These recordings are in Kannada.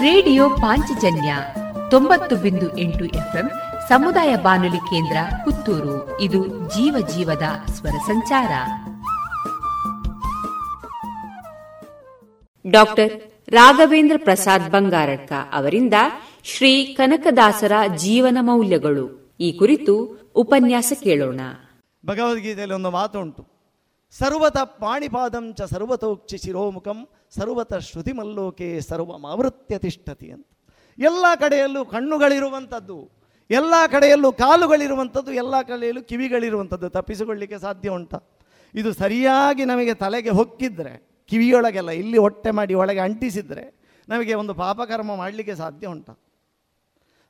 ರೇಡಿಯೋ ಪಾಂಚಜನ್ಯ ತೊಂಬತ್ತು ಬಿಂದು ಎಂಟು ಎಫ್ಎಂ ಸಮುದಾಯ ಬಾನುಲಿ ಕೇಂದ್ರ ಪುತ್ತೂರು. ಇದು ಜೀವ ಜೀವದ ಸ್ವರ ಸಂಚಾರ. ಡಾಕ್ಟರ್ ರಾಘವೇಂದ್ರ ಪ್ರಸಾದ್ ಬಂಗಾರಡ್ಕ ಅವರಿಂದ ಶ್ರೀ ಕನಕದಾಸರ ಜೀವನ ಮೌಲ್ಯಗಳು. ಈ ಕುರಿತು ಉಪನ್ಯಾಸ ಕೇಳೋಣ. ಭಗವದ್ಗೀತೆಯಲ್ಲಿ ಒಂದು ಮಾತು ಉಂಟು ಸರ್ವತ ಪಾಣಿಪಾದಂ ಚ ಸರ್ವತೋಕ್ಷಿ ಶಿರೋಮುಖಂ, ಸರ್ವತ ಶ್ರುತಿಮಲ್ಲೋಕೆ ಸರ್ವ ಮಾವೃತ್ಯ ತಿಷ್ಠತಿ ಅಂತ. ಎಲ್ಲ ಕಡೆಯಲ್ಲೂ ಕಣ್ಣುಗಳಿರುವಂಥದ್ದು, ಎಲ್ಲ ಕಡೆಯಲ್ಲೂ ಕಾಲುಗಳಿರುವಂಥದ್ದು, ಎಲ್ಲ ಕಡೆಯಲ್ಲೂ ಕಿವಿಗಳಿರುವಂಥದ್ದು ತಪ್ಪಿಸಿಕೊಳ್ಳಿಕ್ಕೆ ಸಾಧ್ಯ ಉಂಟ. ಇದು ಸರಿಯಾಗಿ ನಮಗೆ ತಲೆಗೆ ಹೊಕ್ಕಿದ್ರೆ, ಕಿವಿಯೊಳಗೆಲ್ಲ ಇಲ್ಲಿ ಹೊಟ್ಟೆ ಮಾಡಿ ಒಳಗೆ ಅಂಟಿಸಿದರೆ ನಮಗೆ ಒಂದು ಪಾಪಕರ್ಮ ಮಾಡಲಿಕ್ಕೆ ಸಾಧ್ಯ ಉಂಟ.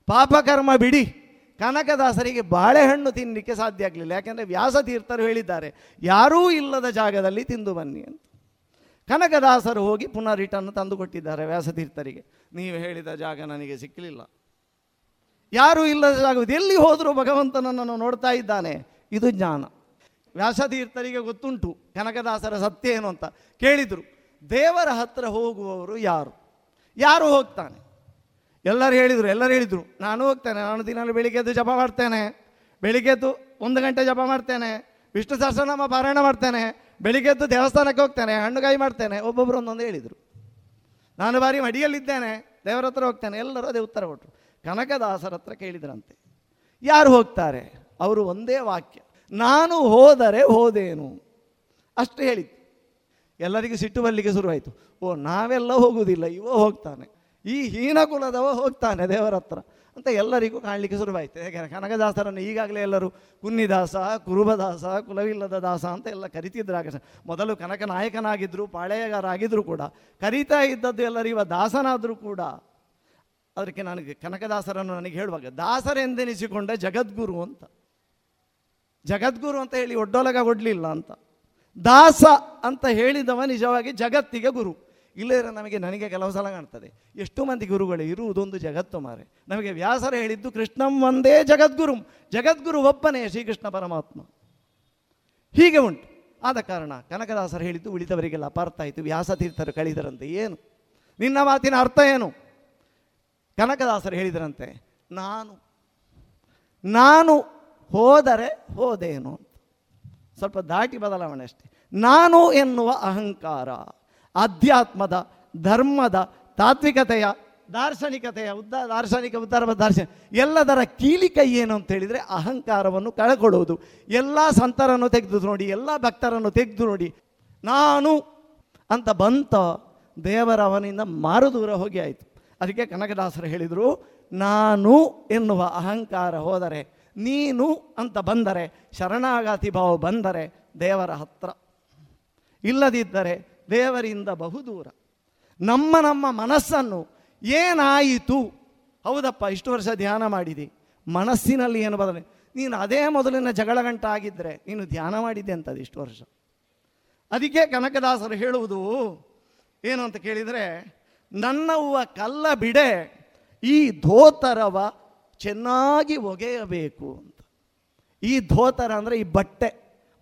ಪಾಪಕರ್ಮ ಬಿಡಿ. ಕನಕದಾಸರಿಗೆ ಬಾಳೆಹಣ್ಣು ತಿನ್ನಲಿಕ್ಕೆ ಸಾಧ್ಯ ಆಗಲಿಲ್ಲ. ಯಾಕೆಂದರೆ ವ್ಯಾಸತೀರ್ಥರು ಹೇಳಿದ್ದಾರೆ, ಯಾರೂ ಇಲ್ಲದ ಜಾಗದಲ್ಲಿ ತಿಂದು ಬನ್ನಿ ಅಂತ. ಕನಕದಾಸರು ಹೋಗಿ ಪುನಃ ರಿಟರ್ನ್ ತಂದುಕೊಟ್ಟಿದ್ದಾರೆ ವ್ಯಾಸತೀರ್ಥರಿಗೆ. ನೀವು ಹೇಳಿದ ಜಾಗ ನನಗೆ ಸಿಕ್ಕಲಿಲ್ಲ ಯಾರೂ ಇಲ್ಲದ ಜಾಗ ಎಲ್ಲಿ ಹೋದರೂ ಭಗವಂತನನ್ನು ನೋಡ್ತಾ ಇದ್ದಾನೆ. ಇದು ಜ್ಞಾನ. ವ್ಯಾಸತೀರ್ಥರಿಗೆ ಗೊತ್ತುಂಟು ಕನಕದಾಸರ ಸತ್ಯ ಏನು ಅಂತ. ಕೇಳಿದರು, ದೇವರ ಹತ್ರ ಹೋಗುವವರು ಯಾರು? ಯಾರು ಹೋಗ್ತಾನೆ? ಎಲ್ಲರೂ ಹೇಳಿದರು ಎಲ್ಲರೂ ಹೇಳಿದರು, ನಾನು ಹೋಗ್ತೇನೆ, ನಾನು ದಿನಾಲು ಬೆಳಿಗ್ಗೆದ್ದು ಜಪ ಮಾಡ್ತೇನೆ, ಬೆಳಿಗ್ಗೆ ಎದ್ದು ಒಂದು ಗಂಟೆ ಜಪ ಮಾಡ್ತೇನೆ, ವಿಷ್ಣು ಸಹಸ್ರನಾಮ ಪಾರಾಯಣ ಮಾಡ್ತೇನೆ, ಬೆಳಿಗ್ಗೆ ಎದ್ದು ದೇವಸ್ಥಾನಕ್ಕೆ ಹೋಗ್ತೇನೆ ಹಣ್ಣುಗಾಯಿ ಮಾಡ್ತೇನೆ ಒಬ್ಬೊಬ್ಬರು ಒಂದೊಂದು ಹೇಳಿದರು. ನಾನು ಬಾರಿ ಮಡಿಯಲ್ಲಿದ್ದೇನೆ, ದೇವರ ಹತ್ರ ಹೋಗ್ತೇನೆ, ಎಲ್ಲರೂ ಅದೇ ಉತ್ತರ ಕೊಟ್ಟರು ಕನಕದಾಸರ ಹತ್ರ ಕೇಳಿದ್ರಂತೆ, ಯಾರು ಹೋಗ್ತಾರೆ? ಅವರು ಒಂದೇ ವಾಕ್ಯ, ನಾನು ಹೋದರೆ ಹೋದೇನು? ಅಷ್ಟು ಹೇಳಿದ್ದು. ಎಲ್ಲರಿಗೂ ಸಿಟ್ಟು ಬರಲಿಕ್ಕೆ ಶುರುವಾಯಿತು. ಓ, ನಾವೆಲ್ಲ ಹೋಗುವುದಿಲ್ಲ, ಇವ ಹೋಗ್ತಾನೆ. ಈ ಹೀನ ಕುಲದವ ಹೋಗ್ತಾನೆ ದೇವರ ಹತ್ರ ಅಂತ ಎಲ್ಲರಿಗೂ ಕಾಣಲಿಕ್ಕೆ ಶುರುವಾಯಿತು ಯಾಕೆ ಕನಕದಾಸರನ್ನು ಈಗಾಗಲೇ ಎಲ್ಲರೂ ಕುನ್ನಿದಾಸ, ಕುರುಬದಾಸ, ಕುಲವಿಲ್ಲದ ದಾಸ ಅಂತ ಎಲ್ಲ ಕರಿತಿದ್ರು ಮೊದಲು ಕನಕ ನಾಯಕನಾಗಿದ್ದರು ಪಾಳೆಯಗಾರಾಗಿದ್ದರೂ ಕೂಡ. ಕರೀತಾ ಇದ್ದದ್ದು ಎಲ್ಲರೂ ಇವ ದಾಸನಾದರೂ ಕೂಡ. ಅದಕ್ಕೆ ನನಗೆ ಕನಕದಾಸರನ್ನು ನನಗೆ ಹೇಳುವಾಗ ದಾಸರೆಂದೆನಿಸಿಕೊಂಡ ಜಗದ್ಗುರು ಅಂತ. ಜಗದ್ಗುರು ಅಂತ ಹೇಳಿ ಒಡ್ಡೊಲಗ ಕೊಡಲಿಲ್ಲ ಅಂತ. ದಾಸ ಅಂತ ಹೇಳಿದವ ನಿಜವಾಗಿ ಜಗತ್ತಿಗೆ ಗುರು. ಇಲ್ಲದ್ರೆ ನಮಗೆ ನನಗೆ ಕೆಲವು ಸಲ ಕಾಣ್ತದೆ. ಎಷ್ಟು ಮಂದಿ ಗುರುಗಳು ಇರುವುದೊಂದು ಜಗತ್ತು ಮಾರೆ. ನಮಗೆ ವ್ಯಾಸರ ಹೇಳಿದ್ದು ಕೃಷ್ಣಂ ಒಂದೇ ಜಗದ್ಗುರು. ಜಗದ್ಗುರು ಒಬ್ಬನೇ ಶ್ರೀಕೃಷ್ಣ ಪರಮಾತ್ಮ. ಹೀಗೆ ಉಂಟು. ಆದ ಕಾರಣ ಕನಕದಾಸರು ಹೇಳಿದ್ದು ಉಳಿದವರಿಗೆಲ್ಲ ಅಪಾರ್ಥ ಆಯಿತು. ವ್ಯಾಸತೀರ್ಥರು ಕಳಿದರಂತೆ. ಏನು? ನಿನ್ನ ಮಾತಿನ ಅರ್ಥ ಏನು? ಕನಕದಾಸರು ಹೇಳಿದರಂತೆ, ನಾನು ನಾನು ಹೋದರೆ ಹೋದೇನು. ಅಂತ ಸ್ವಲ್ಪ ದಾಟಿ ಬದಲಾವಣೆ ಅಷ್ಟೆ. ನಾನು ಎನ್ನುವ ಅಹಂಕಾರ. ಅಧ್ಯಾತ್ಮದ ಧರ್ಮದ, ತಾತ್ವಿಕತೆಯ, ದಾರ್ಶನಿಕತೆಯ ಉದ್ದ, ದಾರ್ಶನಿಕ ಉದ್ದಾರ ದಾರ್ಶನಿಕ ಎಲ್ಲದರ ಕೀಲಿಕೈ ಏನು ಅಂತ ಹೇಳಿದರೆ ಅಹಂಕಾರವನ್ನು ಕಳಕೊಳ್ಳುವುದು ಎಲ್ಲ ಸಂತರನ್ನು ತೆಗೆದು ನೋಡಿ, ಎಲ್ಲ ಭಕ್ತರನ್ನು ತೆಗೆದು ನೋಡಿ, ನಾನು ಅಂತ ಬಂತ ದೇವರ ಅವನಿಂದ ಮಾರು ದೂರ ಹೋಗಿ ಆಯಿತು. ಅದಕ್ಕೆ ಕನಕದಾಸರು ಹೇಳಿದರು, ನಾನು ಎನ್ನುವ ಅಹಂಕಾರ ಹೋದರೆ, ನೀನು ಅಂತ ಬಂದರೆ, ಶರಣಾಗತಿ ಭಾವ ಬಂದರೆ ದೇವರ ಹತ್ರ. ಇಲ್ಲದಿದ್ದರೆ ದೇವರಿಂದ ಬಹುದೂರ. ನಮ್ಮ ನಮ್ಮ ಮನಸ್ಸನ್ನು ಏನಾಯಿತು? ಹೌದಪ್ಪ, ಇಷ್ಟು ವರ್ಷ ಧ್ಯಾನ ಮಾಡಿದಿ. ಮನಸ್ಸಿನಲ್ಲಿ ಏನು ಬದಲೇ? ನೀನು ಅದೇ ಮೊದಲಿನ ಜಗಳ ಗಂಟ ಆಗಿದ್ದರೆ ನೀನು ಧ್ಯಾನ ಮಾಡಿದ್ದೆ ಅಂತದ್ದು ಇಷ್ಟು ವರ್ಷ. ಅದಕ್ಕೆ ಕನಕದಾಸರು ಹೇಳುವುದು ಏನು ಅಂತ ಕೇಳಿದರೆ ನನ್ನವ್ವ ಕಲ್ಲ ಬಿಡೆ, ಈ ಧೋತರವ ಚೆನ್ನಾಗಿ ಒಗೆಯಬೇಕು ಅಂತ. ಈ ಧೋತರ ಅಂದರೆ ಈ ಬಟ್ಟೆ,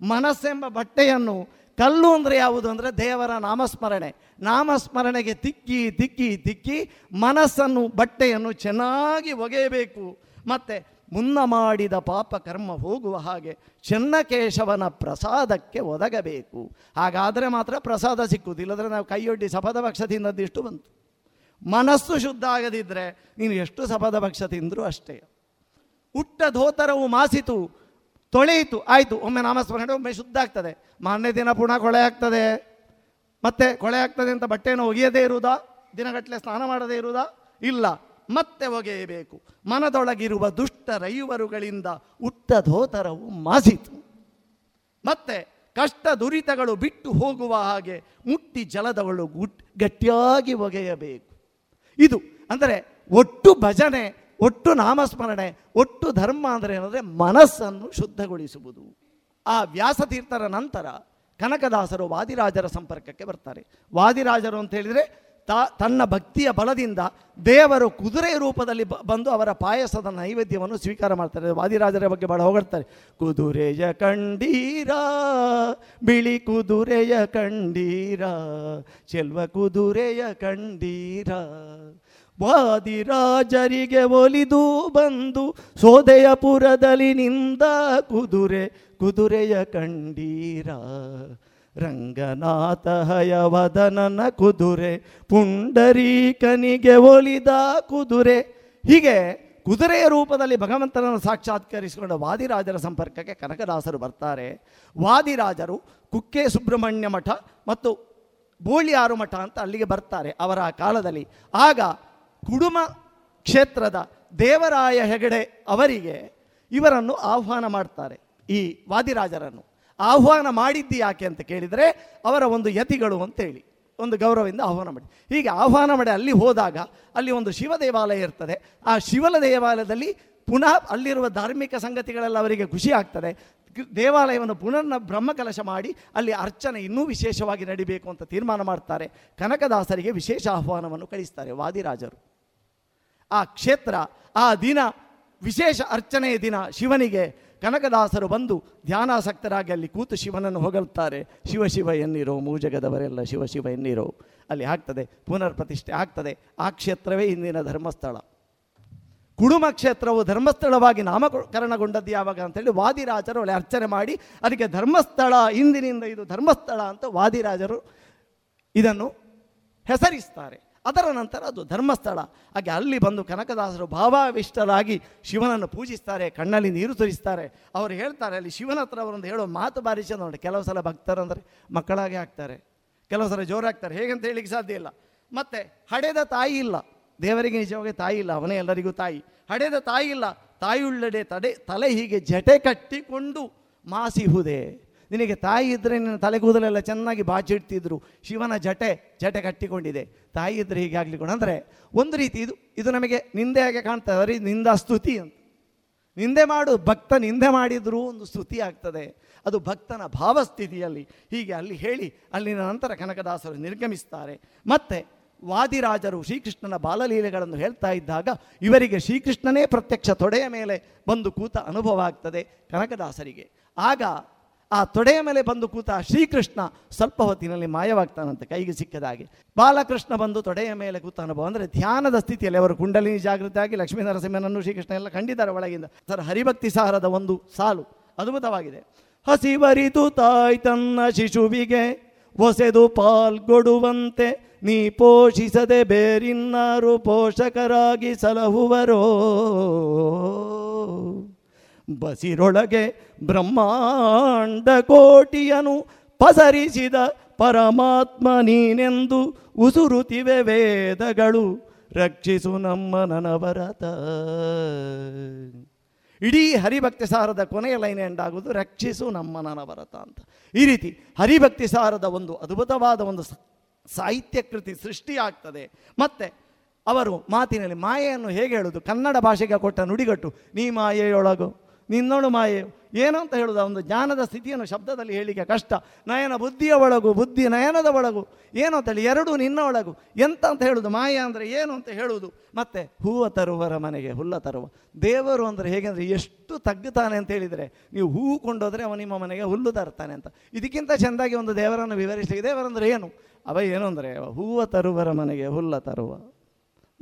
ಮನಸ್ಸೆಂಬ ಬಟ್ಟೆಯನ್ನು ಕಲ್ಲು ಅಂದರೆ ಯಾವುದು ಅಂದರೆ ದೇವರ ನಾಮಸ್ಮರಣೆ. ನಾಮಸ್ಮರಣೆಗೆ ತಿಕ್ಕಿ ತಿಕ್ಕಿ ತಿಕ್ಕಿ ಮನಸ್ಸನ್ನು, ಬಟ್ಟೆಯನ್ನು ಚೆನ್ನಾಗಿ ಒಗೆಯಬೇಕು. ಮತ್ತು ಮುನ್ನ ಮಾಡಿದ ಪಾಪ ಕರ್ಮ ಹೋಗುವ ಹಾಗೆ ಚೆನ್ನಕೇಶವನ ಪ್ರಸಾದಕ್ಕೆ ಒದಗಬೇಕು. ಹಾಗಾದರೆ ಮಾತ್ರ ಪ್ರಸಾದ ಸಿಕ್ಕುವುದು. ಇಲ್ಲದ್ರೆ ನಾವು ಕೈಯೊಡ್ಡಿ ಸಪದ ಭಕ್ಷ ತಿಂದದ್ದಿಷ್ಟು ಬಂತು? ಮನಸ್ಸು ಶುದ್ಧ ಆಗದಿದ್ದರೆ ನೀನು ಎಷ್ಟು ಸಪದ ಭಕ್ಷ ತಿಂದರೂ ಅಷ್ಟೇ. ಉಟ್ಟ ಧೋತರವು ಮಾಸಿತು. ತೊಳೆಯಿತು, ಆಯಿತು. ಒಮ್ಮೆ ನಾಮಸ್ಮರಣೆ ಒಮ್ಮೆ ಶುದ್ಧ ಆಗ್ತದೆ. ಮಾರನೇ ದಿನ ಪುನಃ ಕೊಳೆ ಆಗ್ತದೆ. ಮತ್ತೆ ಕೊಳೆ ಆಗ್ತದೆ ಅಂತ ಬಟ್ಟೆಯನ್ನು ಒಗೆಯದೇ ಇರುವುದಾ? ದಿನಗಟ್ಟಲೆ ಸ್ನಾನ ಮಾಡದೇ ಇರುವುದಾ? ಇಲ್ಲ. ಮತ್ತೆ ಒಗೆಯಬೇಕು. ಮನದೊಳಗಿರುವ ದುಷ್ಟ ರೈವರುಗಳಿಂದ ಉಟ್ಟ ಧೋತರವು ಮಾಸಿತು. ಮತ್ತೆ ಕಷ್ಟ ದುರಿತಗಳು ಬಿಟ್ಟು ಹೋಗುವ ಹಾಗೆ ಮುಟ್ಟಿ ಜಲದವಳು ಗುಟ್ ಗಟ್ಟಿಯಾಗಿ ಒಗೆಯಬೇಕು. ಇದು, ಅಂದರೆ ಒಟ್ಟು ಭಜನೆ ಒಟ್ಟು ನಾಮಸ್ಮರಣೆ, ಒಟ್ಟು ಧರ್ಮ ಅಂದರೆ ಏನಂದರೆ ಮನಸ್ಸನ್ನು ಶುದ್ಧಗೊಳಿಸುವುದು. ಆ ವ್ಯಾಸತೀರ್ಥರ ನಂತರ ಕನಕದಾಸರು ವಾದಿರಾಜರ ಸಂಪರ್ಕಕ್ಕೆ ಬರ್ತಾರೆ. ವಾದಿರಾಜರು ಅಂತ ಹೇಳಿದರೆ ತಾ, ತನ್ನ ಭಕ್ತಿಯ ಬಲದಿಂದ ದೇವರು ಕುದುರೆ ರೂಪದಲ್ಲಿ ಬಂದು ಅವರ ಪಾಯಸದ ನೈವೇದ್ಯವನ್ನು ಸ್ವೀಕಾರ ಮಾಡ್ತಾರೆ. ವಾದಿರಾಜರ ಬಗ್ಗೆ ಬಹಳ ಹೊಗಡ್ತಾರೆ ಕುದುರೆಯ ಕಂಡೀರ, ಬಿಳಿ ಕುದುರೆಯ ಕಂಡೀರ, ಚೆಲ್ವ ಕುದುರೆಯ ಕಂಡೀರ ವಾದಿರಾಜರಿಗೆ ಒಲಿದು ಬಂದು ಸೋದೆಯಪುರದಲ್ಲಿ ನಿಂದ ಕುದುರೆ, ಕುದುರೆಯ ಕಂಡೀರ. ರಂಗನಾಥ ಹಯವದನನ ಕುದುರೆ, ಪುಂಡರೀಕನಿಗೆ ಒಲಿದ ಕುದುರೆ. ಹೀಗೆ ಕುದುರೆಯ ರೂಪದಲ್ಲಿ ಭಗವಂತನನ್ನು ಸಾಕ್ಷಾತ್ಕರಿಸಿಕೊಂಡ ವಾದಿರಾಜರ ಸಂಪರ್ಕಕ್ಕೆ ಕನಕದಾಸರು ಬರ್ತಾರೆ. ವಾದಿರಾಜರು ಕುಕ್ಕೆ ಸುಬ್ರಹ್ಮಣ್ಯ ಮಠ ಮತ್ತು ಬೋಳಿಯಾರು ಮಠ ಅಂತ ಅಲ್ಲಿಗೆ ಬರ್ತಾರೆ ಅವರ ಕಾಲದಲ್ಲಿ. ಆಗ ಕುಡುಮ ಕ್ಷೇತ್ರದ ದೇವರಾಯ ಹೆಗಡೆ ಅವರಿಗೆ ಇವರನ್ನು ಆಹ್ವಾನ ಮಾಡ್ತಾರೆ, ಈ ವಾದಿರಾಜರನ್ನು. ಆಹ್ವಾನ ಮಾಡಿದ್ದು ಯಾಕೆ ಅಂತ ಕೇಳಿದರೆ, ಅವರ ಒಂದು ಯತಿಗಳು ಅಂತೇಳಿ, ಒಂದು ಗೌರವದಿಂದ ಆಹ್ವಾನ ಮಾಡಿ. ಹೀಗೆ ಆಹ್ವಾನ ಮಾಡಿ ಅಲ್ಲಿ ಹೋದಾಗ ಅಲ್ಲಿ ಒಂದು ಶಿವ ದೇವಾಲಯ ಇರ್ತದೆ. ಆ ಶಿವನ ದೇವಾಲಯದಲ್ಲಿ ಪುನಃ ಅಲ್ಲಿರುವ ಧಾರ್ಮಿಕ ಸಂಗತಿಗಳೆಲ್ಲ ಅವರಿಗೆ ಖುಷಿ ಆಗ್ತದೆ. ದೇವಾಲಯವನ್ನು ಪುನರ್ನ ಬ್ರಹ್ಮಕಲಶ ಮಾಡಿ ಅಲ್ಲಿ ಅರ್ಚನೆ ಇನ್ನೂ ವಿಶೇಷವಾಗಿ ನಡಿಬೇಕು ಅಂತ ತೀರ್ಮಾನ ಮಾಡ್ತಾರೆ. ಕನಕದಾಸರಿಗೆ ವಿಶೇಷ ಆಹ್ವಾನವನ್ನು ಕಳಿಸ್ತಾರೆ ವಾದಿರಾಜರು. ಆ ಕ್ಷೇತ್ರ, ಆ ದಿನ, ವಿಶೇಷ ಅರ್ಚನೆಯ ದಿನ ಶಿವನಿಗೆ ಕನಕದಾಸರು ಬಂದು ಧ್ಯಾನಾಸಕ್ತರಾಗಿ ಅಲ್ಲಿ ಕೂತು ಶಿವನನ್ನು ಹೊಗಳುತ್ತಾರೆ ಶಿವ ಶಿವ ಎನ್ನಿರೋ, ಮೂಜಗದವರೆಲ್ಲ ಶಿವ ಶಿವ ಎನ್ನಿರೋ. ಅಲ್ಲಿ ಆಗ್ತದೆ ಪುನರ್ ಪ್ರತಿಷ್ಠೆ ಆಗ್ತದೆ. ಆ ಕ್ಷೇತ್ರವೇ ಇಂದಿನ ಧರ್ಮಸ್ಥಳ. ಕುಡುಮ ಕ್ಷೇತ್ರವು ಧರ್ಮಸ್ಥಳವಾಗಿ ನಾಮಕರಣಗೊಂಡದ್ದು ಯಾವಾಗ ಅಂತೇಳಿ ವಾದಿರಾಜರು ಅಲ್ಲಿ ಅರ್ಚನೆ ಮಾಡಿ, ಅದಕ್ಕೆ ಧರ್ಮಸ್ಥಳ, ಇಂದಿನಿಂದ ಇದು ಧರ್ಮಸ್ಥಳ ಅಂತ ವಾದಿರಾಜರು ಇದನ್ನು ಹೆಸರಿಸ್ತಾರೆ. ಅದರ ನಂತರ ಅದು ಧರ್ಮಸ್ಥಳ. ಹಾಗೆ ಅಲ್ಲಿ ಬಂದು ಕನಕದಾಸರು ಭಾವಾವಿಷ್ಟರಾಗಿ ಶಿವನನ್ನು ಪೂಜಿಸ್ತಾರೆ, ಕಣ್ಣಲ್ಲಿ ನೀರು ಸುರಿಸ್ತಾರೆ. ಅವರು ಹೇಳ್ತಾರೆ, ಅಲ್ಲಿ ಶಿವನ ಹತ್ರ ಅವರೊಂದು ಹೇಳೋ ಮಾತು ಬಾರಿ ನೋಡಿ ಕೆಲವು ಸಲ ಭಕ್ತರಂದರೆ ಮಕ್ಕಳಾಗೆ ಆಗ್ತಾರೆ. ಕೆಲವು ಸಲ ಜೋರಾಗ್ತಾರೆ. ಹೇಗಂತ ಹೇಳಿಕ್ಕೆ ಸಾಧ್ಯ ಇಲ್ಲ. ಮತ್ತೆ ಹಡೆದ ತಾಯಿ ಇಲ್ಲ. ದೇವರಿಗೆ ನಿಜವಾಗಿ ತಾಯಿ ಇಲ್ಲ. ಅವನೇ ಎಲ್ಲರಿಗೂ ತಾಯಿ. ಹಡೆದ ತಾಯಿ ಇಲ್ಲ. ತಾಯುಳ್ಳಡೆ ತಡೆ, ತಲೆ ಹೀಗೆ ಜಟೆ ಕಟ್ಟಿಕೊಂಡು ಮಾಸಿಹುದೆ. ನಿನಗೆ ತಾಯಿ ಇದ್ದರೆ ನಿನ್ನ ತಲೆ ಕೂದಲೆಲ್ಲ ಚೆನ್ನಾಗಿ ಬಾಚಿಡ್ತಿದ್ರು ಶಿವನ ಜಟೆ ಜಟೆ ಕಟ್ಟಿಕೊಂಡಿದೆ. ತಾಯಿ ಇದ್ದರೆ ಹೀಗೆ ಕೂಡ ಅಂದರೆ ಒಂದು ರೀತಿ ಇದು ಇದು ನಮಗೆ ನಿಂದೆ ಹಾಗೆ ಕಾಣ್ತದೆ. ಅವರಿ ನಿಂದ ಸ್ತುತಿ ಅಂತ. ನಿಂದೆ ಮಾಡು, ಭಕ್ತ ನಿಂದೆ ಮಾಡಿದರೂ ಒಂದು ಸ್ತುತಿ ಆಗ್ತದೆ. ಅದು ಭಕ್ತನ ಭಾವಸ್ಥಿತಿಯಲ್ಲಿ ಹೀಗೆ ಅಲ್ಲಿ ಹೇಳಿ, ಅಲ್ಲಿನ ನಂತರ ಕನಕದಾಸರು ನಿರ್ಗಮಿಸ್ತಾರೆ. ಮತ್ತೆ ವಾದಿರಾಜರು ಶ್ರೀಕೃಷ್ಣನ ಬಾಲಲೀಲೆಗಳನ್ನು ಹೇಳ್ತಾ ಇದ್ದಾಗ ಇವರಿಗೆ ಶ್ರೀಕೃಷ್ಣನೇ ಪ್ರತ್ಯಕ್ಷ ತೊಡೆಯ ಮೇಲೆ ಬಂದು ಕೂತ ಅನುಭವ ಆಗ್ತದೆ ಕನಕದಾಸರಿಗೆ. ಆಗ ಆ ತೊಡೆಯ ಮೇಲೆ ಬಂದು ಕೂತ ಶ್ರೀಕೃಷ್ಣ ಸ್ವಲ್ಪ ಹೊತ್ತಿನಲ್ಲಿ ಮಾಯವಾಗ್ತಾನಂತೆ ಕೈಗೆ ಸಿಕ್ಕದ ಹಾಗೆ. ಬಾಲಕೃಷ್ಣ ಬಂದು ತೊಡೆಯ ಮೇಲೆ ಕೂತ ಅನುಭವ ಅಂದರೆ ಧ್ಯಾನದ ಸ್ಥಿತಿಯಲ್ಲಿ ಅವರು ಕುಂಡಲಿನಿ ಜಾಗೃತಿಯಾಗಿ ಲಕ್ಷ್ಮೀ ನರಸಿಂಹನನ್ನು ಶ್ರೀಕೃಷ್ಣ ಎಲ್ಲ ಕಂಡಿದ್ದಾರೆ ಒಳಗಿಂದ. ಸರ್, ಹರಿಭಕ್ತಿ ಸಾರದ ಒಂದು ಸಾಲು ಅದ್ಭುತವಾಗಿದೆ. ಹಸಿವರಿತು ತಾಯಿ ತನ್ನ ಶಿಶುವಿಗೆ ಹೊಸೆದು ಪಾಲ್ಗೊಡುವಂತೆ ನೀ ಪೋಷಿಸದೆ ಬೇರಿನ್ನಾರು ಪೋಷಕರಾಗಿ ಸಲಹುವರೋ. ಬಸಿರೊಳಗೆ ಬ್ರಹ್ಮಾಂಡ ಕೋಟಿಯನು ಪಸರಿಸಿದ ಪರಮಾತ್ಮ ನೀನೆಂದು ಉಸುರುತಿವೆ ವೇದಗಳು. ರಕ್ಷಿಸು ನಮ್ಮ ನನವರತ. ಇಡೀ ಹರಿಭಕ್ತಿ ಸಾರದ ಕೊನೆಯ ಲೈನ್ ಎಂಡಾಗುವುದು ರಕ್ಷಿಸು ನಮ್ಮ ನನವರತ ಅಂತ. ಈ ರೀತಿ ಹರಿಭಕ್ತಿ ಸಾರದ ಒಂದು ಅದ್ಭುತವಾದ ಒಂದು ಸಾಹಿತ್ಯ ಕೃತಿ ಸೃಷ್ಟಿಯಾಗ್ತದೆ ಮತ್ತೆ ಅವರು ಮಾತಿನಲ್ಲಿ ಮಾಯೆಯನ್ನು ಹೇಗೆ ಹೇಳೋದು ಕನ್ನಡ ಭಾಷೆಗೆ ಕೊಟ್ಟ ನುಡಿಗಟ್ಟು, ನೀ ಮಾಯೆಯೊಳಗು. ನಿನ್ನೋಳು ಮಾಯೆ. ಏನು ಅಂತ ಹೇಳುವುದು ಒಂದು ಜ್ಞಾನದ ಸ್ಥಿತಿಯನ್ನು ಶಬ್ದದಲ್ಲಿ ಹೇಳಿಕೆ ಕಷ್ಟ. ನಯನ ಬುದ್ಧಿಯ ಒಳಗು, ಬುದ್ಧಿ ನಯನದ ಒಳಗು. ಏನು ಅಂತೇಳಿ ಎರಡೂ ನಿನ್ನ ಒಳಗು. ಎಂತ ಅಂತ ಹೇಳುವುದು ಮಾಯ ಅಂದರೆ ಏನು ಅಂತ ಹೇಳುವುದು ಮತ್ತೆ ಹೂವ ತರುವರ ಮನೆಗೆ ಹುಲ್ಲ ತರುವ. ದೇವರು ಅಂದರೆ ಹೇಗೆಂದರೆ ಎಷ್ಟು ತಗ್ಗುತ್ತಾನೆ ಅಂತ ಹೇಳಿದರೆ, ನೀವು ಹೂವು ಕೊಂಡೋದ್ರೆ ಅವ ನಿಮ್ಮ ಮನೆಗೆ ಹುಲ್ಲು ತರ್ತಾನೆ ಅಂತ. ಇದಕ್ಕಿಂತ ಚೆಂದಾಗಿ ಒಂದು ದೇವರನ್ನು ವಿವರಿಸಲಿಕ್ಕೆ ದೇವರಂದ್ರೆ ಏನು? ಅವ ಏನು ಅಂದರೆ, ಹೂವ ತರುವರ ಮನೆಗೆ ಹುಲ್ಲ ತರುವ.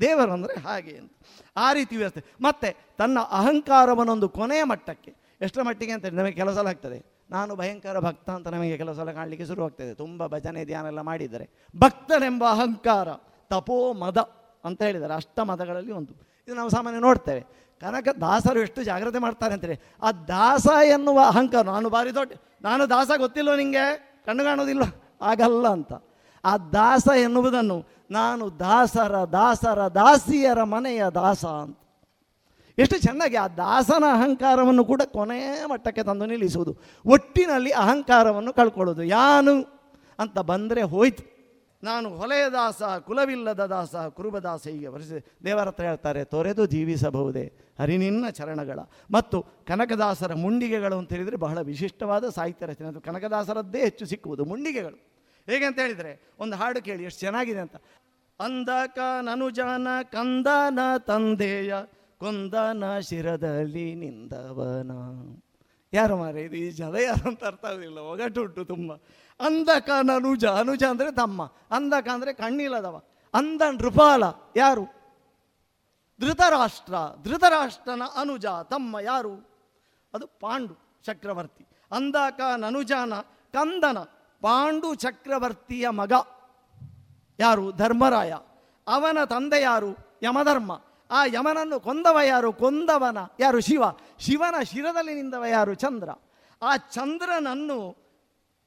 ದೇವರು ಅಂದರೆ ಹಾಗೆ ಅಂತ. ಆ ರೀತಿ ವ್ಯವಸ್ಥೆ. ಮತ್ತೆ ತನ್ನ ಅಹಂಕಾರವನ್ನೊಂದು ಕೊನೆಯ ಮಟ್ಟಕ್ಕೆ, ಎಷ್ಟರ ಮಟ್ಟಿಗೆ ಅಂತ ನಮಗೆ ಕೆಲಸ ಆಗ್ತದೆ. ನಾನು ಭಯಂಕರ ಭಕ್ತ ಅಂತ ನಮಗೆ ಕೆಲಸ ಸಲ ಕಾಣಲಿಕ್ಕೆ ಶುರುವಾಗ್ತದೆ ತುಂಬ ಭಜನೆ, ಧ್ಯಾನ ಎಲ್ಲ ಮಾಡಿದರೆ ಭಕ್ತನೆಂಬ ಅಹಂಕಾರ, ತಪೋ ಮದ ಅಂತ ಹೇಳಿದ್ದಾರೆ. ಅಷ್ಟ ಮದಗಳಲ್ಲಿ ಒಂದು. ಇದು ನಾವು ಸಾಮಾನ್ಯ ನೋಡ್ತೇವೆ. ಕನಕ ದಾಸರು ಎಷ್ಟು ಜಾಗ್ರತೆ ಮಾಡ್ತಾರೆ ಅಂತೇಳಿ ಆ ದಾಸ ಎನ್ನುವ ಅಹಂಕಾರ, ನಾನು ಬಾರಿ ದೊಡ್ಡ, ನಾನು ದಾಸ ಗೊತ್ತಿಲ್ಲ ನಿಮಗೆ ಕಣ್ಣು ಕಾಣೋದಿಲ್ಲ ಆಗಲ್ಲ ಅಂತ. ಆ ದಾಸ ಎನ್ನುವುದನ್ನು ನಾನು ದಾಸರ ದಾಸರ, ದಾಸಿಯರ ಮನೆಯ ದಾಸ ಅಂತ. ಎಷ್ಟು ಚೆನ್ನಾಗಿ ಆ ದಾಸನ ಅಹಂಕಾರವನ್ನು ಕೂಡ ಕೊನೆಯ ಮಟ್ಟಕ್ಕೆ ತಂದು ನಿಲ್ಲಿಸುವುದು. ಒಟ್ಟಿನಲ್ಲಿ ಅಹಂಕಾರವನ್ನು ಕಳ್ಕೊಳ್ಳೋದು. ಯಾನು ಅಂತ ಬಂದರೆ ಹೋಯ್ತು. ನಾನು ಹೊಲೆಯ ದಾಸ, ಕುಲವಿಲ್ಲದ ದಾಸ ಕುರುಬದಾಸ ಹೀಗೆ ವರಿಸಿ ದೇವರ ಹತ್ರ ಹೇಳ್ತಾರೆ, ತೊರೆದು ಜೀವಿಸಬಹುದೇ ಹರಿನಿನ್ನ ಚರಣಗಳ. ಮತ್ತು ಕನಕದಾಸರ ಮುಂಡಿಗೆಗಳು ಅಂತ ಹೇಳಿದರೆ ಬಹಳ ವಿಶಿಷ್ಟವಾದ ಸಾಹಿತ್ಯ ರಚನೆ. ಅದು ಕನಕದಾಸರದ್ದೇ ಹೆಚ್ಚು ಸಿಕ್ಕುವುದು, ಮುಂಡಿಗೆಗಳು. ಹೇಗೆ ಅಂತ ಹೇಳಿದರೆ, ಒಂದು ಹಾಡು ಕೇಳಿ, ಎಷ್ಟು ಚೆನ್ನಾಗಿದೆ ಅಂತ. ಅಂದಕ ನನುಜನ ಕಂದನ ತಂದೆಯ ಕೊಂದನ ಶಿರದಲ್ಲಿ ನಿಂದವನ. ಯಾರು ಮಾರೆ ಇದು ಈ ಜನ ಯಾರು ಅಂತ ಅರ್ಥ ಆಗಲಿಲ್ಲ, ಒಗಟು ಉಂಟು ತುಂಬ. ಅಂದಕ ನನುಜ, ಅನುಜ ಅಂದರೆ ತಮ್ಮ, ಅಂದಕ ಅಂದರೆ ಕಣ್ಣಿಲ್ಲದವ. ಅಂದ ನೃಪಾಲ, ಯಾರು? ಧೃತರಾಷ್ಟ್ರ, ಧೃತರಾಷ್ಟ್ರನ ಅನುಜ, ತಮ್ಮ ಯಾರು? ಅದು ಪಾಂಡು ಚಕ್ರವರ್ತಿ. ಅಂದಕ ನನುಜಾನ ಕಂದನ ಪಾಂಡು ಚಕ್ರವರ್ತಿಯ ಮಗ. ಯಾರು? ಧರ್ಮರಾಯ. ಅವನ ತಂದೆ ಯಾರು? ಯಮಧರ್ಮ. ಆ ಯಮನನ್ನು ಕೊಂದವ ಯಾರು? ಕೊಂದವನ. ಯಾರು? ಶಿವ. ಶಿವನ ಶಿರದಲ್ಲಿ ನಿಂದವ ಯಾರು? ಚಂದ್ರ. ಆ ಚಂದ್ರನನ್ನು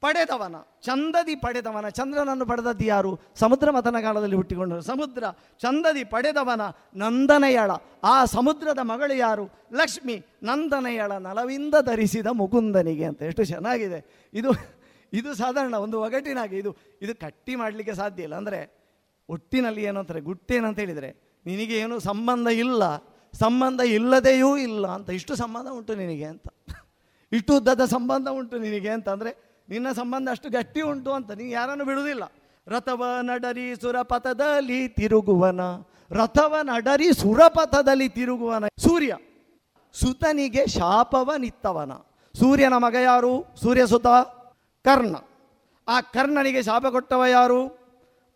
ಪಡೆದವನ. ಚಂದದಿ ಪಡೆದವನ. ಚಂದ್ರನನ್ನು ಪಡೆದದ್ದು ಯಾರು? ಸಮುದ್ರ ಮತನ ಕಾಲದಲ್ಲಿ ಹುಟ್ಟಿಕೊಂಡರು. ಸಮುದ್ರ ಚಂದದಿ ಪಡೆದವನ ನಂದನಯಳ. ಆ ಸಮುದ್ರದ ಮಗಳು ಯಾರು? ಲಕ್ಷ್ಮಿ. ನಂದನಯಳ ನಲವಿಂದ ಧರಿಸಿದ ಮುಕುಂದನಿಗೆ ಅಂತ ಎಷ್ಟು ಚೆನ್ನಾಗಿದೆ. ಇದು ಇದು ಸಾಧಾರಣ ಒಂದು ಒಗಟಿನಾಗೆ ಇದು ಇದು ಕಟ್ಟಿ ಮಾಡಲಿಕ್ಕೆ ಸಾಧ್ಯ ಇಲ್ಲ. ಅಂದರೆ ಒಟ್ಟಿನಲ್ಲಿ ಏನಂತಾರೆ ಗುಟ್ಟೇನಂತ ಹೇಳಿದರೆ, ನಿನಗೆ ಏನು ಸಂಬಂಧ ಇಲ್ಲ, ಸಂಬಂಧ ಇಲ್ಲದೆಯೂ ಇಲ್ಲ ಅಂತ, ಇಷ್ಟು ಸಂಬಂಧ ಉಂಟು ನಿನಗೆ ಅಂತ. ಇಷ್ಟು ಉದ್ದದ ಸಂಬಂಧ ಉಂಟು ನಿನಗೆ ಅಂತಂದರೆ ನಿನ್ನ ಸಂಬಂಧ ಅಷ್ಟು ಗಟ್ಟಿ ಉಂಟು ಅಂತ ನೀನು ಯಾರನ್ನು ಬಿಡುವುದಿಲ್ಲ. ರಥವ ನಡರಿ ಸುರಪಥದಲ್ಲಿ ತಿರುಗುವನ, ರಥವ ನಡರಿ ಸುರಪಥದಲ್ಲಿ ತಿರುಗುವನ. ಸೂರ್ಯ, ಸುತನಿಗೆ ಶಾಪವ ನಿತ್ತವನ ಸೂರ್ಯನ ಮಗ ಯಾರು? ಸೂರ್ಯ ಸುತ ಕರ್ಣ. ಆ ಕರ್ಣನಿಗೆ ಶಾಪ ಕೊಟ್ಟವ ಯಾರು?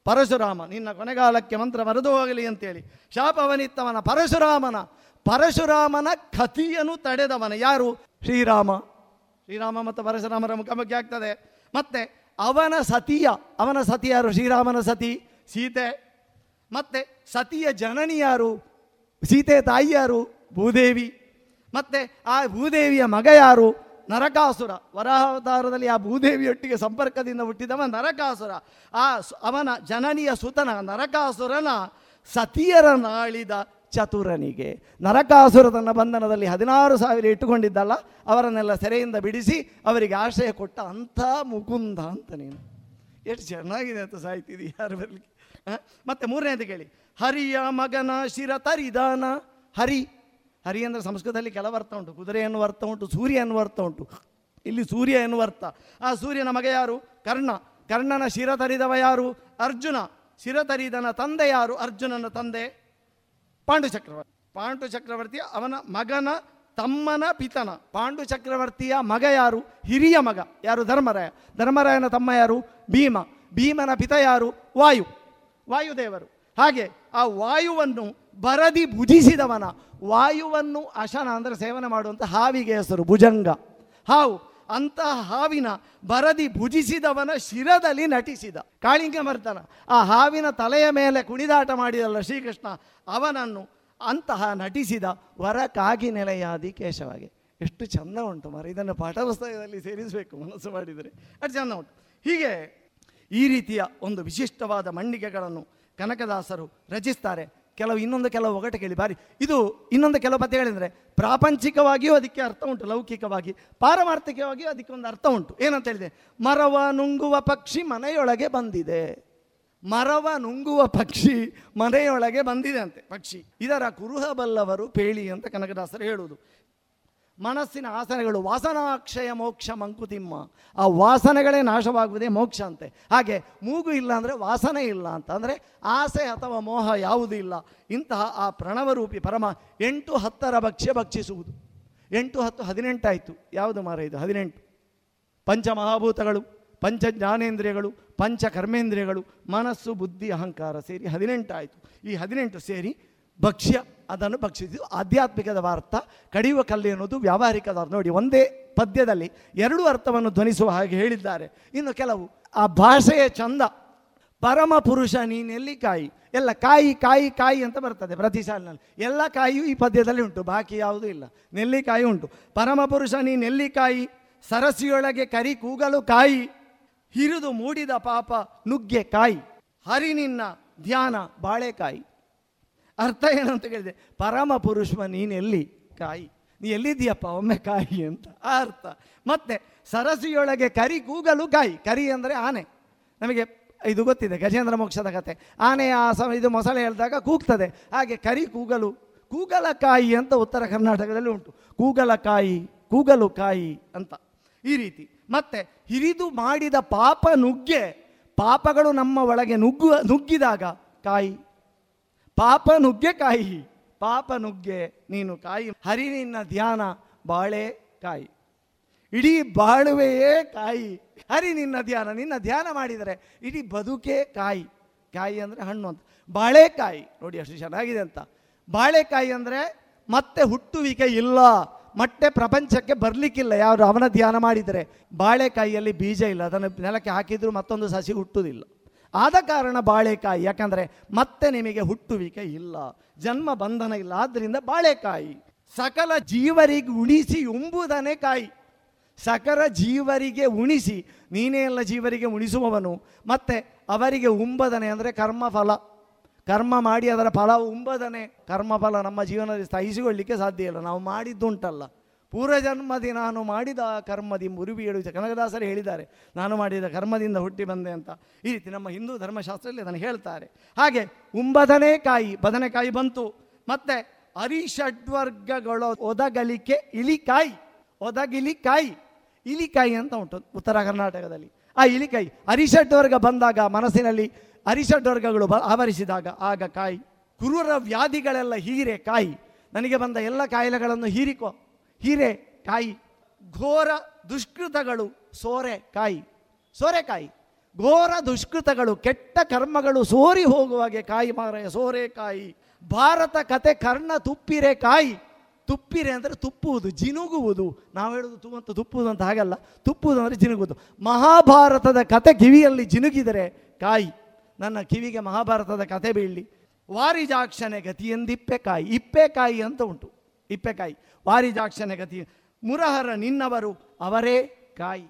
ಪರಶುರಾಮ. ನಿನ್ನ ಕೊನೆಗಾಲಕ್ಕೆ ಮಂತ್ರ ಮರೆದು ಹೋಗಲಿ ಅಂತೇಳಿ. ಶಾಪವನಿತ್ತವನ ಪರಶುರಾಮನ. ಪರಶುರಾಮನ ಕಥಿಯನ್ನು ತಡೆದವನ ಯಾರು? ಶ್ರೀರಾಮ. ಶ್ರೀರಾಮ ಮತ್ತು ಪರಶುರಾಮರ ಮುಖಾಮುಖಿ ಆಗ್ತದೆ. ಮತ್ತೆ ಅವನ ಸತಿಯ, ಅವನ ಸತಿ ಯಾರು? ಶ್ರೀರಾಮನ ಸತಿ, ಸೀತೆ. ಮತ್ತೆ ಸತಿಯ ಜನನಿ ಯಾರು? ಸೀತೆ ತಾಯಿ ಯಾರು? ಭೂದೇವಿ. ಮತ್ತೆ ಆ ಭೂದೇವಿಯ ಮಗ ಯಾರು? ನರಕಾಸುರ. ವರಾವತಾರದಲ್ಲಿ ಆ ಭೂದೇವಿಯೊಟ್ಟಿಗೆ ಸಂಪರ್ಕದಿಂದ ಹುಟ್ಟಿದವ ನರಕಾಸುರ. ಆ ಅವನ ಜನನಿಯ ಸುತನ ನರಕಾಸುರನ ಸತಿಯರ ನಾಳಿದ ಚತುರನಿಗೆ. ನರಕಾಸುರ ತನ್ನ ಬಂಧನದಲ್ಲಿ ಹದಿನಾರು ಸಾವಿರ ಇಟ್ಟುಕೊಂಡಿದ್ದಲ್ಲ, ಅವರನ್ನೆಲ್ಲ ಸೆರೆಯಿಂದ ಬಿಡಿಸಿ ಅವರಿಗೆ ಆಶ್ರಯ ಕೊಟ್ಟ ಅಂಥ ಮುಕುಂದ ಅಂತ ನೀನು. ಎಷ್ಟು ಚೆನ್ನಾಗಿದೆ ಅಂತ ಸಾಯ್ತಿದಿ ಯಾರು ಬರಲಿಕ್ಕೆ ಮತ್ತೆ ಮೂರನೇದು ಕೇಳಿ. ಹರಿಯ ಮಗನ ಶಿರ ತರಿದಾನ. ಹರಿ ಹರಿ ಅಂದರೆ ಸಂಸ್ಕೃತದಲ್ಲಿ ಕೆಲವು ಅರ್ಥ ಉಂಟು, ಕುದುರೆ ಎನ್ನುವ ಅರ್ಥ ಉಂಟು, ಸೂರ್ಯ ಎನ್ನುವ ಅರ್ಥ ಉಂಟು. ಇಲ್ಲಿ ಸೂರ್ಯ ಎನ್ನುವ ಅರ್ಥ. ಆ ಸೂರ್ಯನ ಮಗ ಯಾರು? ಕರ್ಣ. ಕರ್ಣನ ಶಿರ ತರಿದವ ಯಾರು? ಅರ್ಜುನ. ಶಿರ ತರಿದನ ತಂದೆ ಯಾರು? ಅರ್ಜುನನ ತಂದೆ ಪಾಂಡು ಚಕ್ರವರ್ತಿ. ಪಾಂಡು ಚಕ್ರವರ್ತಿ ಅವನ ಮಗನ ತಮ್ಮನ ಪಿತನ. ಪಾಂಡು ಚಕ್ರವರ್ತಿಯ ಮಗ ಯಾರು? ಹಿರಿಯ ಮಗ. ಯಾರು? ಧರ್ಮರಾಯ. ಧರ್ಮರಾಯನ ತಮ್ಮ ಯಾರು? ಭೀಮ. ಭೀಮನ ಪಿತ ಯಾರು? ವಾಯು. ವಾಯುದೇವರು. ಹಾಗೆ ಆ ವಾಯುವನ್ನು ಬರದಿ ಭುಜಿಸಿದವನ, ವಾಯುವನ್ನು ಅಶನ ಅಂದರೆ ಸೇವನೆ ಮಾಡುವಂಥ ಹಾವಿಗೆ ಹೆಸರು ಭುಜಂಗ. ಹಾವು ಅಂತಹ ಹಾವಿನ ಬರದಿ ಭುಜಿಸಿದವನ ಶಿರದಲ್ಲಿ ನಟಿಸಿದ. ಕಾಳಿಂಗ ಮರ್ತನ ಆ ಹಾವಿನ ತಲೆಯ ಮೇಲೆ ಕುಣಿದಾಟ ಮಾಡಿದಲ್ಲ ಶ್ರೀಕೃಷ್ಣ, ಅವನನ್ನು ಅಂತಹ ನಟಿಸಿದ ವರ ಕಾಗಿ ನೆಲೆಯಾದಿ ಕೇಶವಾಗಿ. ಎಷ್ಟು ಚಂದ ಉಂಟು ಮರ ಇದನ್ನು ಪಾಠಪುಸ್ತಕದಲ್ಲಿ ಸೇರಿಸಬೇಕು, ಮನಸ್ಸು ಮಾಡಿದರೆ. ಅದು ಚಂದ ಉಂಟು. ಹೀಗೆ ಈ ರೀತಿಯ ಒಂದು ವಿಶಿಷ್ಟವಾದ ಮಣ್ಣಿಗೆಗಳನ್ನು ಕನಕದಾಸರು ರಚಿಸ್ತಾರೆ. ಕೆಲವು ಇನ್ನೊಂದು ಕೆಲವು ಒಗಟು ಕೇಳಿ ಬಾರಿ. ಇದು ಇನ್ನೊಂದು ಕೆಲವು ಪದ್ಯ ಹೇಳಿದರೆ, ಪ್ರಾಪಂಚಿಕವಾಗಿಯೂ ಅದಕ್ಕೆ ಅರ್ಥ ಉಂಟು, ಲೌಕಿಕವಾಗಿ. ಪಾರಮಾರ್ಥಿಕವಾಗಿಯೂ ಅದಕ್ಕೆ ಒಂದು ಅರ್ಥ ಉಂಟು. ಏನಂತ ಹೇಳಿದೆ ಮರವ ನುಂಗುವ ಪಕ್ಷಿ ಮನೆಯೊಳಗೆ ಬಂದಿದೆ. ಮರವ ನುಂಗುವ ಪಕ್ಷಿ ಮನೆಯೊಳಗೆ ಬಂದಿದೆ ಅಂತೆ. ಪಕ್ಷಿ. ಇದರ ಕುರುಹಬಲ್ಲವರು ಪೇಳಿ ಅಂತ ಕನಕದಾಸರು ಹೇಳುವುದು. ಮನಸ್ಸಿನ ಆಸನಗಳು, ವಾಸನಾಕ್ಷಯ ಮೋಕ್ಷ ಮಂಕುತಿಮ್ಮ. ಆ ವಾಸನೆಗಳೇ ನಾಶವಾಗುವುದೇ ಮೋಕ್ಷ ಅಂತೆ. ಹಾಗೆ ಮೂಗು ಇಲ್ಲ ಅಂದರೆ ವಾಸನೆ ಇಲ್ಲ ಅಂತ ಅಂದರೆ ಆಸೆ ಅಥವಾ ಮೋಹ ಯಾವುದೂ ಇಲ್ಲ. ಇಂತಹ ಆ ಪ್ರಣವರೂಪಿ ಪರಮ ಎಂಟು ಹತ್ತರ ಭಕ್ಷ್ಯ ಭಕ್ಷಿಸುವುದು. ಎಂಟು ಹತ್ತು ಹದಿನೆಂಟಾಯಿತು ಯಾವುದು ಮಾರ ಇದು? ಹದಿನೆಂಟು. ಪಂಚಮಹಾಭೂತಗಳು ಪಂಚ ಜ್ಞಾನೇಂದ್ರಿಯಗಳು, ಪಂಚ ಕರ್ಮೇಂದ್ರಿಯಗಳು, ಮನಸ್ಸು, ಬುದ್ಧಿ, ಅಹಂಕಾರ ಸೇರಿ ಹದಿನೆಂಟಾಯಿತು ಈ ಹದಿನೆಂಟು ಸೇರಿ ಭಕ್ಷ್ಯ, ಅದನ್ನು ಭಕ್ಷಿಸಿದ್ದು ಆಧ್ಯಾತ್ಮಿಕದ ಅರ್ಥ ಕಡಿಯುವ ಕಲ್ಲು ಎನ್ನುವುದು ವ್ಯಾವಹಾರಿಕದ ಅರ್ಥ. ನೋಡಿ, ಒಂದೇ ಪದ್ಯದಲ್ಲಿ ಎರಡು ಅರ್ಥವನ್ನು ಧ್ವನಿಸುವ ಹಾಗೆ ಹೇಳಿದ್ದಾರೆ. ಇನ್ನು ಕೆಲವು, ಆ ಭಾಷೆಯ ಚಂದ, ಪರಮ ಪುರುಷ ನೀನೆಲ್ಲಿ ಕಾಯಿ? ಎಲ್ಲ ಕಾಯಿ ಕಾಯಿ ಕಾಯಿ ಅಂತ ಬರ್ತದೆ ಪ್ರತಿ ಸಾಲಿನಲ್ಲಿ. ಎಲ್ಲ ಕಾಯಿಯೂ ಈ ಪದ್ಯದಲ್ಲಿ ಉಂಟು, ಬಾಕಿ ಯಾವುದೂ ಇಲ್ಲ. ನೆಲ್ಲಿಕಾಯಿ ಉಂಟು. ಪರಮ ಪುರುಷ ನೀ ನೆಲ್ಲಿಕಾಯಿ ಸರಸಿಯೊಳಗೆ ಕರಿ ಕೂಗಲು ಕಾಯಿ. ಹಿರಿದು ಮೂಡಿದ ಪಾಪ ನುಗ್ಗೆ ಕಾಯಿ. ಹರಿ ನಿನ್ನ ಧ್ಯಾನ ಬಾಳೆಕಾಯಿ ಅರ್ಥ ಏನಂತ ಕೇಳಿದೆ, ಪರಮ ಪುರುಷ ನೀನೆಲ್ಲಿ ಕಾಯಿ. ನೀ ಎಲ್ಲಿದ್ದೀಯಪ್ಪ? ಒಮ್ಮೆ ಕಾಯಿ ಅಂತ ಆ ಅರ್ಥ. ಮತ್ತೆ ಸರಸಿಯೊಳಗೆ ಕರಿ ಕೂಗಲು ಕಾಯಿ. ಕರಿ ಅಂದರೆ ಆನೆ. ನಮಗೆ ಇದು ಗೊತ್ತಿದೆ, ಗಜೇಂದ್ರ ಮೋಕ್ಷದ ಕತೆ. ಆನೆ ಆ ಸಮ, ಇದು ಮೊಸಳೆ ಹೇಳಿದಾಗ ಕೂಗ್ತದೆ. ಹಾಗೆ ಕರಿ ಕೂಗಲು ಕೂಗಲಕಾಯಿ ಅಂತ ಉತ್ತರ ಕರ್ನಾಟಕದಲ್ಲಿ ಉಂಟು. ಕೂಗಲಕಾಯಿ ಕೂಗಲು ಕಾಯಿ ಅಂತ ಈ ರೀತಿ. ಮತ್ತೆ ಹಿರಿದು ಮಾಡಿದ ಪಾಪ ನುಗ್ಗೆ, ಪಾಪಗಳು ನಮ್ಮ ಒಳಗೆ ನುಗ್ಗುವ ನುಗ್ಗಿದಾಗ ಕಾಯಿ ಪಾಪ ನುಗ್ಗೆ ಕಾಯಿ ಪಾಪ ನುಗ್ಗೆ ನೀನು ಕಾಯಿ. ಹರಿ ನಿನ್ನ ಧ್ಯಾನ ಬಾಳೆ ಕಾಯಿ. ಇಡೀ ಬಾಳುವೆಯೇ ಕಾಯಿ. ಹರಿ ನಿನ್ನ ಧ್ಯಾನ ನಿನ್ನ ಧ್ಯಾನ ಮಾಡಿದರೆ ಇಡೀ ಬದುಕೇ ಕಾಯಿ. ಕಾಯಿ ಅಂದರೆ ಹಣ್ಣು ಅಂತ. ಬಾಳೆಕಾಯಿ ನೋಡಿ ಅಷ್ಟು ಚೆನ್ನಾಗಿದೆ ಅಂತ. ಬಾಳೆಕಾಯಿ ಅಂದರೆ ಮತ್ತೆ ಹುಟ್ಟುವಿಕೆ ಇಲ್ಲ. ಮತ್ತೆ ಪ್ರಪಂಚಕ್ಕೆ ಬರಲಿಕ್ಕಿಲ್ಲ. ಯಾರು ಅವನ ಧ್ಯಾನ ಮಾಡಿದರೆ ಬಾಳೆಕಾಯಿಯಲ್ಲಿ ಬೀಜ ಇಲ್ಲ. ಅದನ್ನು ನೆಲಕ್ಕೆ ಹಾಕಿದರೂ ಮತ್ತೊಂದು ಸಸಿ ಹುಟ್ಟುವುದಿಲ್ಲ. ಆದ ಕಾರಣ ಬಾಳೆಕಾಯಿ, ಯಾಕಂದರೆ ಮತ್ತೆ ನಿಮಗೆ ಹುಟ್ಟುವಿಕೆ ಇಲ್ಲ, ಜನ್ಮ ಬಂಧನ ಇಲ್ಲ ಆದ್ದರಿಂದ ಬಾಳೆಕಾಯಿ. ಸಕಲ ಜೀವರಿಗೆ ಉಣಿಸಿ ಉಂಬುದನೇ ಕಾಯಿ. ಸಕಲ ಜೀವರಿಗೆ ಉಣಿಸಿ, ನೀನೇ ಎಲ್ಲ ಜೀವರಿಗೆ ಉಣಿಸುವವನು, ಮತ್ತೆ ಅವರಿಗೆ ಉಂಬದನೆ ಅಂದರೆ ಕರ್ಮಫಲ. ಕರ್ಮ ಮಾಡಿ ಅದರ ಫಲ ಉಂಬದನೆ, ಕರ್ಮಫಲ ನಮ್ಮ ಜೀವನದಲ್ಲಿ ಸ್ಥಾಯಿಸಿಕೊಳ್ಳಿಕ್ಕೆ ಸಾಧ್ಯ ಇಲ್ಲ. ನಾವು ಮಾಡಿದ್ದುಂಟಲ್ಲ. ಪೂರ್ವಜನ್ಮದಿ ನಾನು ಮಾಡಿದ ಕರ್ಮದಿ ಮುರುಬಿ ಹೇಳು ಕನಕದಾಸರು ಹೇಳಿದ್ದಾರೆ, ನಾನು ಮಾಡಿದ ಕರ್ಮದಿಂದ ಹುಟ್ಟಿ ಬಂದೆ ಅಂತ. ಈ ರೀತಿ ನಮ್ಮ ಹಿಂದೂ ಧರ್ಮಶಾಸ್ತ್ರದಲ್ಲಿ ಅದನ್ನು ಹೇಳ್ತಾರೆ. ಹಾಗೆ ಉಂಬದನೇ ಕಾಯಿ ಬದನೆಕಾಯಿ ಬಂತು. ಮತ್ತೆ ಅರಿಷಡ್ವರ್ಗಗಳ ಒದಗಲಿಕೆ ಇಲಿಕಾಯಿ, ಒದಗಿಲಿಕಾಯಿ, ಇಲಿಕಾಯಿ ಅಂತ ಉಂಟು ಉತ್ತರ ಕರ್ನಾಟಕದಲ್ಲಿ. ಆ ಇಲಿಕಾಯಿ ಅರಿಷಡ್ವರ್ಗ ಬಂದಾಗ ಮನಸ್ಸಿನಲ್ಲಿ ಅರಿಷಡ್ವರ್ಗಗಳು ಬ, ಆವರಿಸಿದಾಗ ಆಗ ಕಾಯಿ. ಕುರುರ ವ್ಯಾಧಿಗಳೆಲ್ಲ ಹೀರೆ ಕಾಯಿ. ನನಗೆ ಬಂದ ಎಲ್ಲ ಕಾಯಿಲೆಗಳನ್ನು ಹೀರಿಕೋ. ಹೀರೆ ಕಾಯಿ, ಘೋರ ದುಷ್ಕೃತಗಳು ಸೋರೆ ಕಾಯಿ ಸೋರೆಕಾಯಿ ಘೋರ ದುಷ್ಕೃತಗಳು, ಕೆಟ್ಟ ಕರ್ಮಗಳು ಸೋರಿ ಹೋಗುವಾಗೆ ಕಾಯಿ ಮಾರಾಯ ಸೋರೆಕಾಯಿ ಭಾರತ ಕತೆ ಕರ್ಣ ತುಪ್ಪಿರೆ ಕಾಯಿ. ತುಪ್ಪಿರೆ ಅಂದರೆ ತುಪ್ಪುವುದು, ಜಿನುಗುವುದು. ನಾವು ಹೇಳೋದು ತು ಅಂತ ತುಪ್ಪುವುದು ಅಂತ ಹಾಗಲ್ಲ. ತುಪ್ಪುವುದು ಅಂದರೆ ಜಿನುಗುವುದು. ಮಹಾಭಾರತದ ಕತೆ ಕಿವಿಯಲ್ಲಿ ಜಿನುಗಿದರೆ ಕಾಯಿ. ನನ್ನ ಕಿವಿಗೆ ಮಹಾಭಾರತದ ಕತೆ ಬೀಳಲಿ. ವಾರಿಜಾಕ್ಷನೆ ಗತಿಯೆಂದಿಪ್ಪೆ ಕಾಯಿ ಇಪ್ಪೆಕಾಯಿ ಅಂತ ಉಂಟು. ಇಪ್ಪೆಕಾಯಿ ವಾರಿಜಾಕ್ಷನೆ ಗತಿ ಮುರಹರ ನಿನ್ನವರು ಅವರೇ ಕಾಯಿ.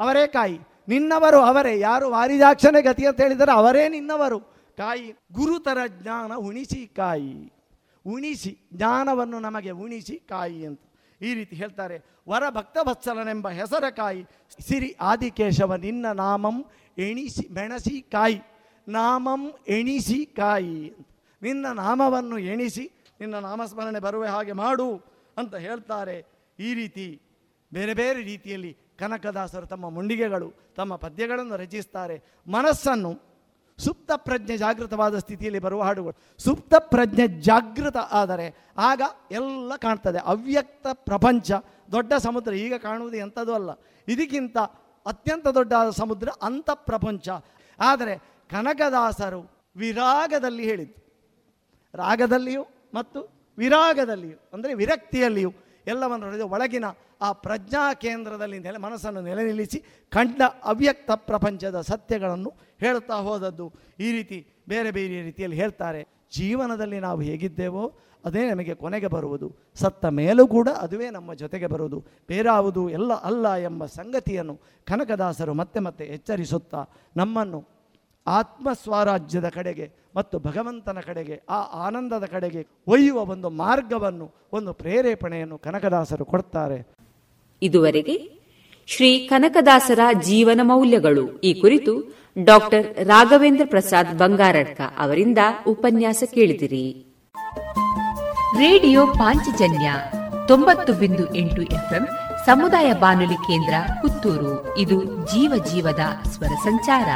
ಅವರೇ ಕಾಯಿ. ನಿನ್ನವರು ಅವರೇ. ಯಾರು ವಾರಿಜಾಕ್ಷನೆ ಗತಿ ಅಂತ ಹೇಳಿದರೆ ಅವರೇ ನಿನ್ನವರು. ಕಾಯಿ. ಗುರುತರ ಜ್ಞಾನ ಉಣಿಸಿ ಕಾಯಿ. ಉಣಿಸಿ. ಜ್ಞಾನವನ್ನು ನಮಗೆ ಉಣಿಸಿ ಕಾಯಿ ಅಂತ. ಈ ರೀತಿ ಹೇಳ್ತಾರೆ. ವರ ಭಕ್ತವತ್ಸಲನೆಂಬ ಹೆಸರ ಕಾಯಿ. ಸಿರಿ ಆದಿಕೇಶವ, ನಿನ್ನ ನಾಮಂ ಎಣಿಸಿ, ಮೆಣಸಿ ಕಾಯಿ. ನಾಮಂ ಎಣಿಸಿ ಕಾಯಿ ನಿನ್ನ ನಾಮವನ್ನು ಎಣಿಸಿ, ನಿನ್ನ ನಾಮಸ್ಮರಣೆ ಬರುವ ಹಾಗೆ ಮಾಡು. ಅಂತ ಹೇಳ್ತಾರೆ. ಈ ರೀತಿ ಬೇರೆ ಬೇರೆ ರೀತಿಯಲ್ಲಿ ಕನಕದಾಸರು ತಮ್ಮ ಮುಂಡಿಗೆಗಳು, ತಮ್ಮ ಪದ್ಯಗಳನ್ನು ರಚಿಸ್ತಾರೆ. ಮನಸ್ಸನ್ನು ಸುಪ್ತ ಪ್ರಜ್ಞೆ ಜಾಗೃತವಾದ ಸ್ಥಿತಿಯಲ್ಲಿ ಬರುವ ಹಾಡುಗಳು. ಸುಪ್ತ ಪ್ರಜ್ಞೆ ಜಾಗೃತ ಆದರೆ ಆಗ ಎಲ್ಲ ಕಾಣ್ತದೆ. ಅವ್ಯಕ್ತ ಪ್ರಪಂಚ, ದೊಡ್ಡ ಸಮುದ್ರ, ಈಗ ಕಾಣುವುದು ಎಂಥದ್ದು ಅಲ್ಲ. ಇದಕ್ಕಿಂತ ಅತ್ಯಂತ ದೊಡ್ಡ ಸಮುದ್ರ ಅಂತ ಪ್ರಪಂಚ. ಆದರೆ ಕನಕದಾಸರು ವಿರಾಗದಲ್ಲಿ ಹೇಳಿದ್ದು. ರಾಗದಲ್ಲಿಯೂ ಮತ್ತು ವಿರಾಗದಲ್ಲಿಯೂ, ಅಂದರೆ ವಿರಕ್ತಿಯಲ್ಲಿಯೂ ಎಲ್ಲವನ್ನು ಒಳಗಿನ ಆ ಪ್ರಜ್ಞಾ ಕೇಂದ್ರದಲ್ಲಿ ನೆಲೆ, ಮನಸ್ಸನ್ನು ನೆಲೆ ನಿಲ್ಲಿಸಿ ಕಂಡ ಅವ್ಯಕ್ತ ಪ್ರಪಂಚದ ಸತ್ಯಗಳನ್ನು ಹೇಳುತ್ತಾ ಹೋದದ್ದು. ಈ ರೀತಿ ಬೇರೆ ಬೇರೆ ರೀತಿಯಲ್ಲಿ ಹೇಳ್ತಾರೆ. ಜೀವನದಲ್ಲಿ ನಾವು ಹೇಗಿದ್ದೇವೋ ಅದೇ ನಮಗೆ ಕೊನೆಗೆ ಬರುವುದು. ಸತ್ತ ಮೇಲೂ ಕೂಡ ಅದುವೇ ನಮ್ಮ ಜೊತೆಗೆ ಬರುವುದು. ಬೇರಾವುದು ಎಲ್ಲ ಅಲ್ಲ ಎಂಬ ಸಂಗತಿಯನ್ನು ಕನಕದಾಸರು ಮತ್ತೆ ಮತ್ತೆ ಎಚ್ಚರಿಸುತ್ತಾ ನಮ್ಮನ್ನು ಆತ್ಮ ಸ್ವರಾಜ್ಯದ ಕಡೆಗೆ ಮತ್ತು ಭಗವಂತನ ಕಡೆಗೆ ಆ ಆನಂದದ ಕಡೆಗೆ ಒಯ್ಯುವ ಒಂದು ಮಾರ್ಗವನ್ನು ಒಂದು ಪ್ರೇರೇಪಣೆಯನ್ನು ಕನಕದಾಸರು ಕೊಡ್ತಾರೆ. ಇದುವರೆಗೆ ಶ್ರೀ ಕನಕದಾಸರ ಜೀವನ ಮೌಲ್ಯಗಳು. ಈ ಕುರಿತು ಡಾಕ್ಟರ್ ರಾಘವೇಂದ್ರ ಪ್ರಸಾದ್ ಬಂಗಾರಡ್ಕ ಅವರಿಂದ ಉಪನ್ಯಾಸ ಕೇಳಿದಿರಿ. ರೇಡಿಯೋ ಪಾಂಚಜನ್ಯ ತೊಂಬತ್ತು ಬಿಂದು ಎಂಟು ಎಫ್ಎಂ ಸಮುದಾಯ ಬಾನುಲಿ ಕೇಂದ್ರ ಪುತ್ತೂರು. ಇದು ಜೀವ ಜೀವದ ಸ್ವರ ಸಂಚಾರ.